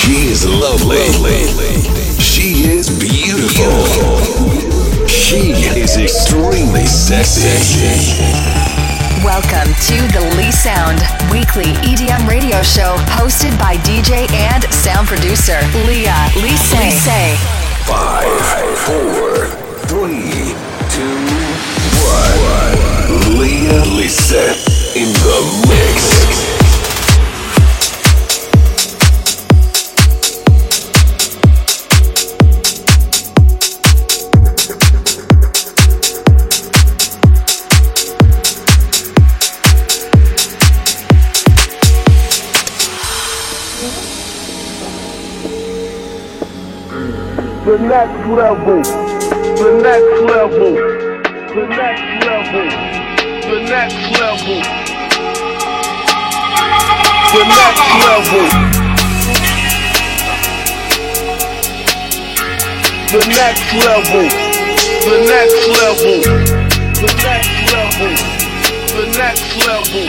She is lovely. She is beautiful. She is extremely sexy. Welcome to the Lee Sound Weekly EDM Radio Show, hosted by DJ and sound producer Leah Lise. Five, four, three, two, one. Leah Lise in the mix. The next level, the next level, the next level, the next level, the next level, the next level, the next level, the next level, the next level,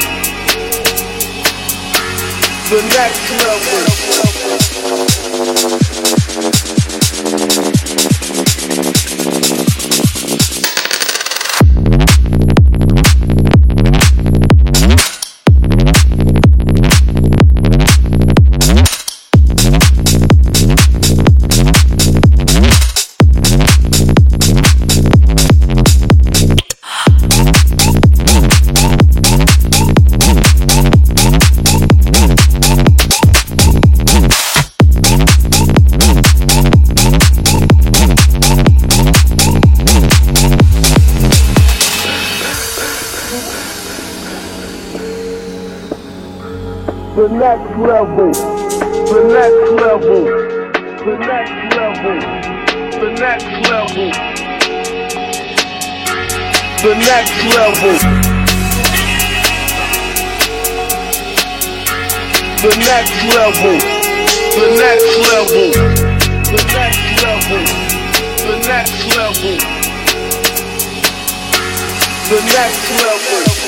the next level. Next level, the next level, the next level, the next level, the next level, the next level, the next level, the next level, the next level, the next level.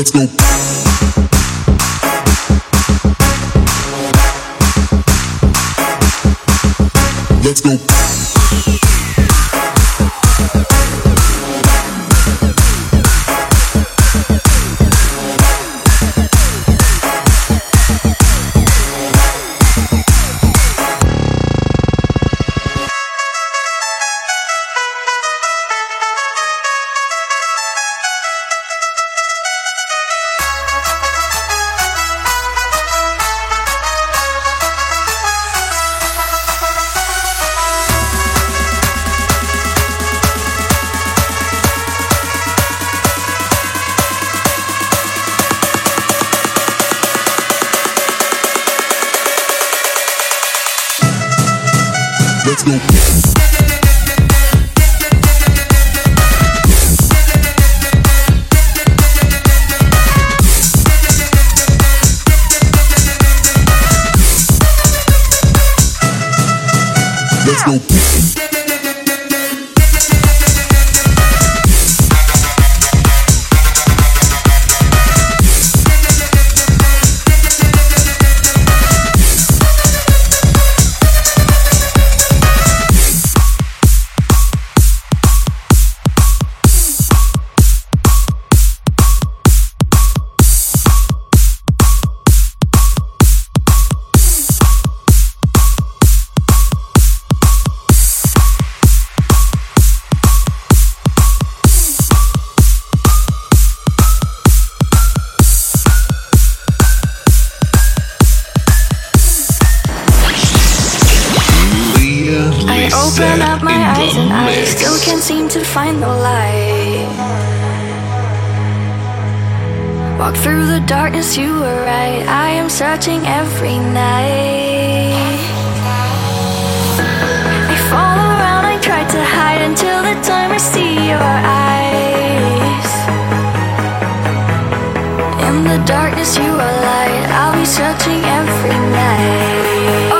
Let's go. out my eyes and I still can't seem to find the light. Walk through the darkness, you were right. I am searching every night. I fall around, I try to hide until the time I see your eyes. In the darkness, you are light. I'll be searching every night.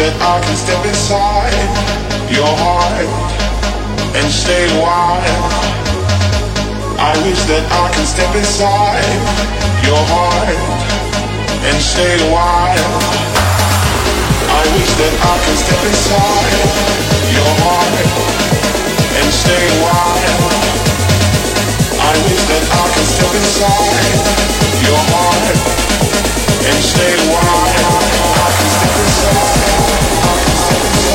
that I can step inside your heart and stay wild. I wish that I can step inside your heart and stay wild. I wish that I can step inside your heart and stay wild. I wish that I can step inside your heart and stay wild. I can step inside.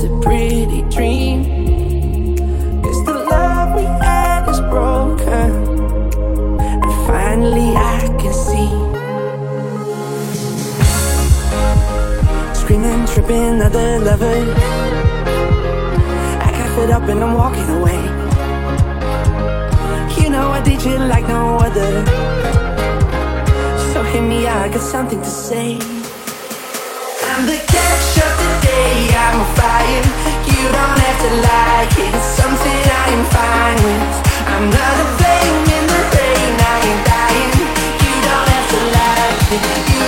just a pretty dream. Cause the love we had is broken. And finally I can see. Screaming, tripping, other lovers. I got fed up and I'm walking away. You know I did you like no other. So hit me, I got something to say. I'm fine with. I'm not a flame in the rain, I ain't dying. You don't have to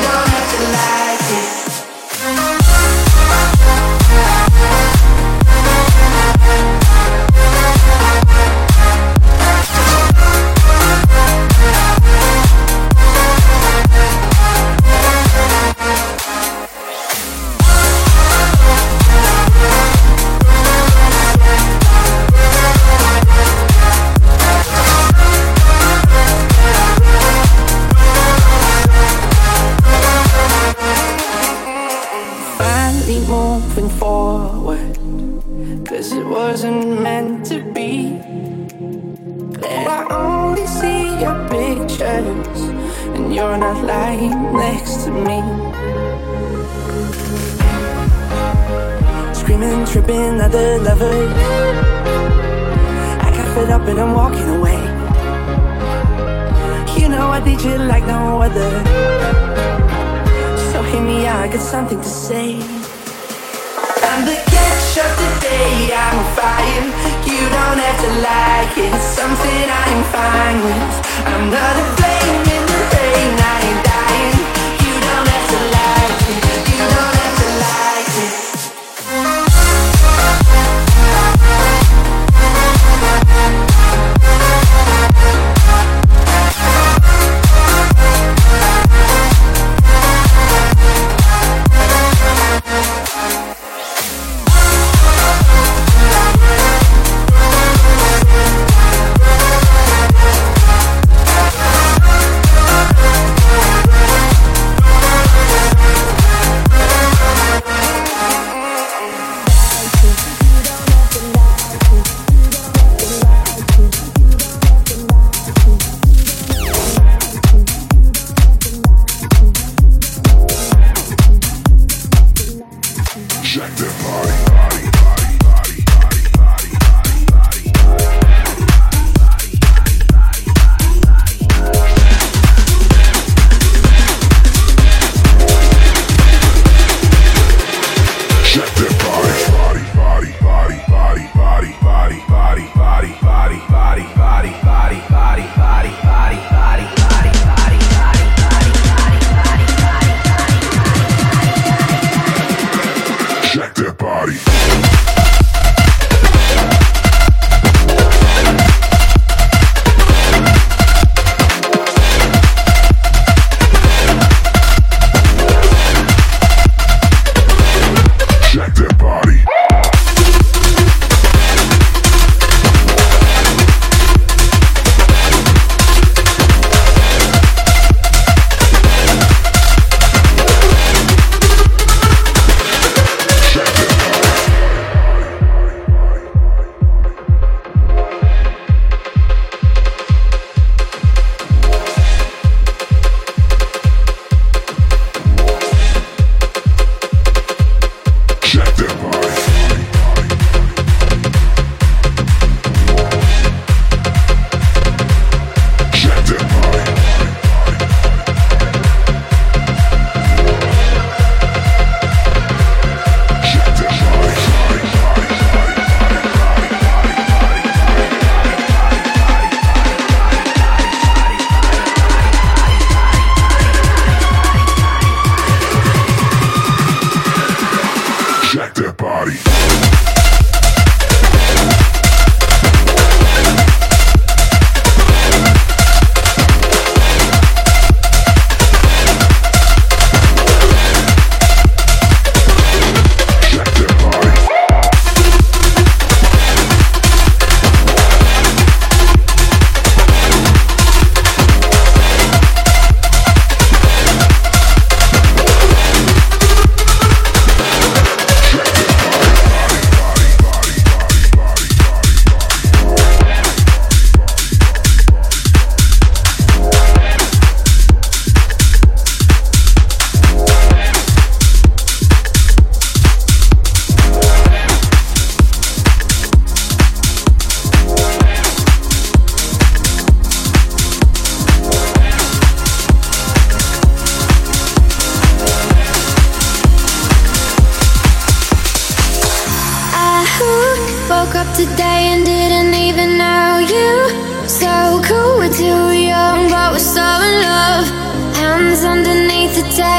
lovers. I got fed up and I'm walking away. You know I did you like no other. So hear me out, I got something to say. I'm the catch of the day, I'm on fire. You don't have to like it, it's something I'm fine with. I'm not a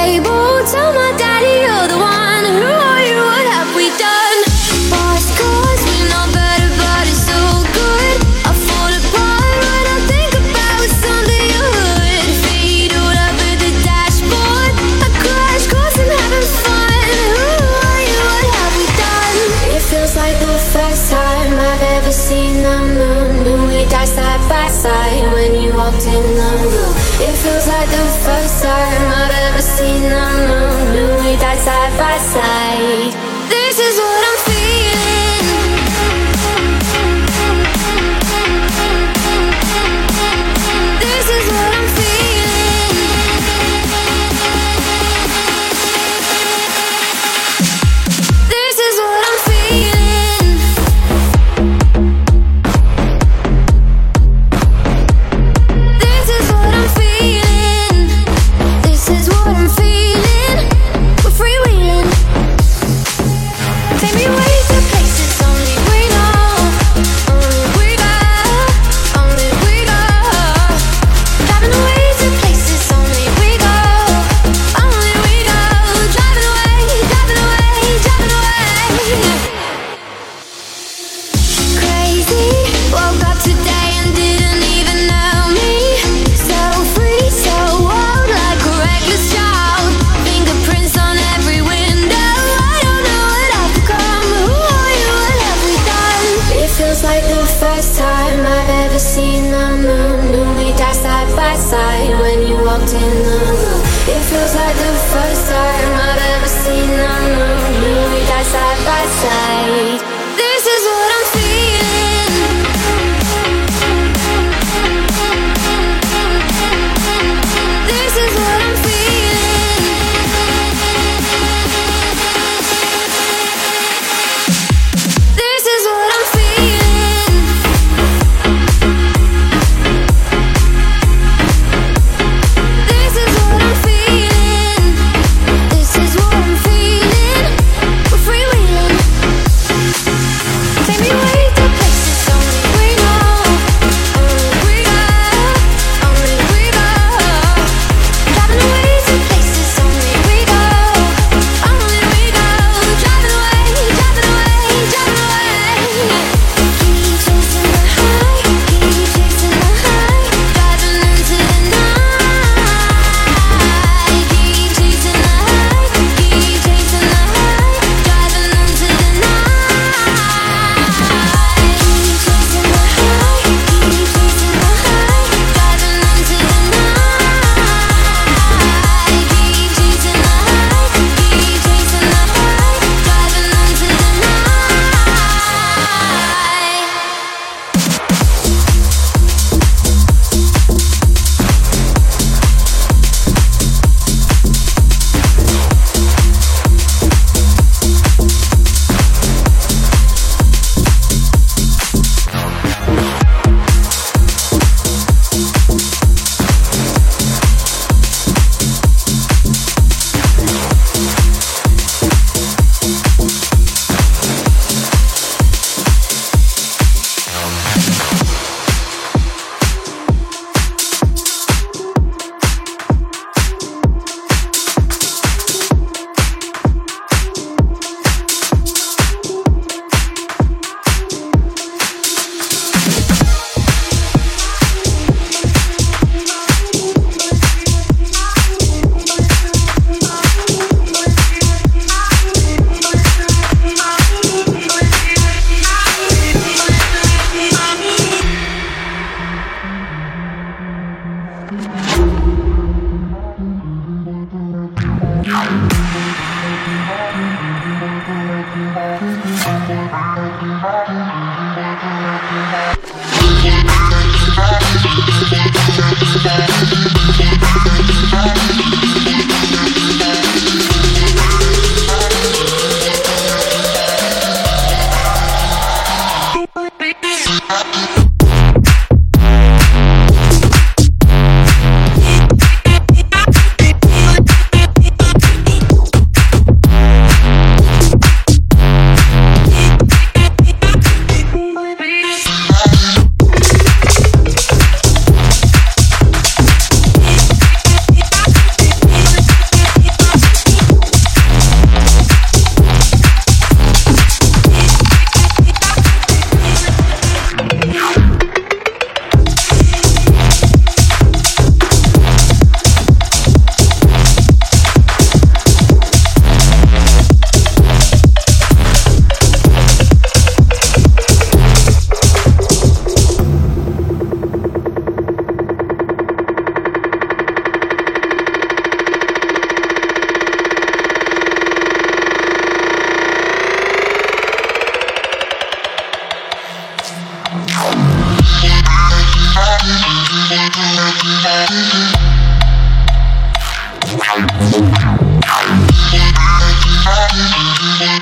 table.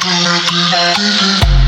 Thank you.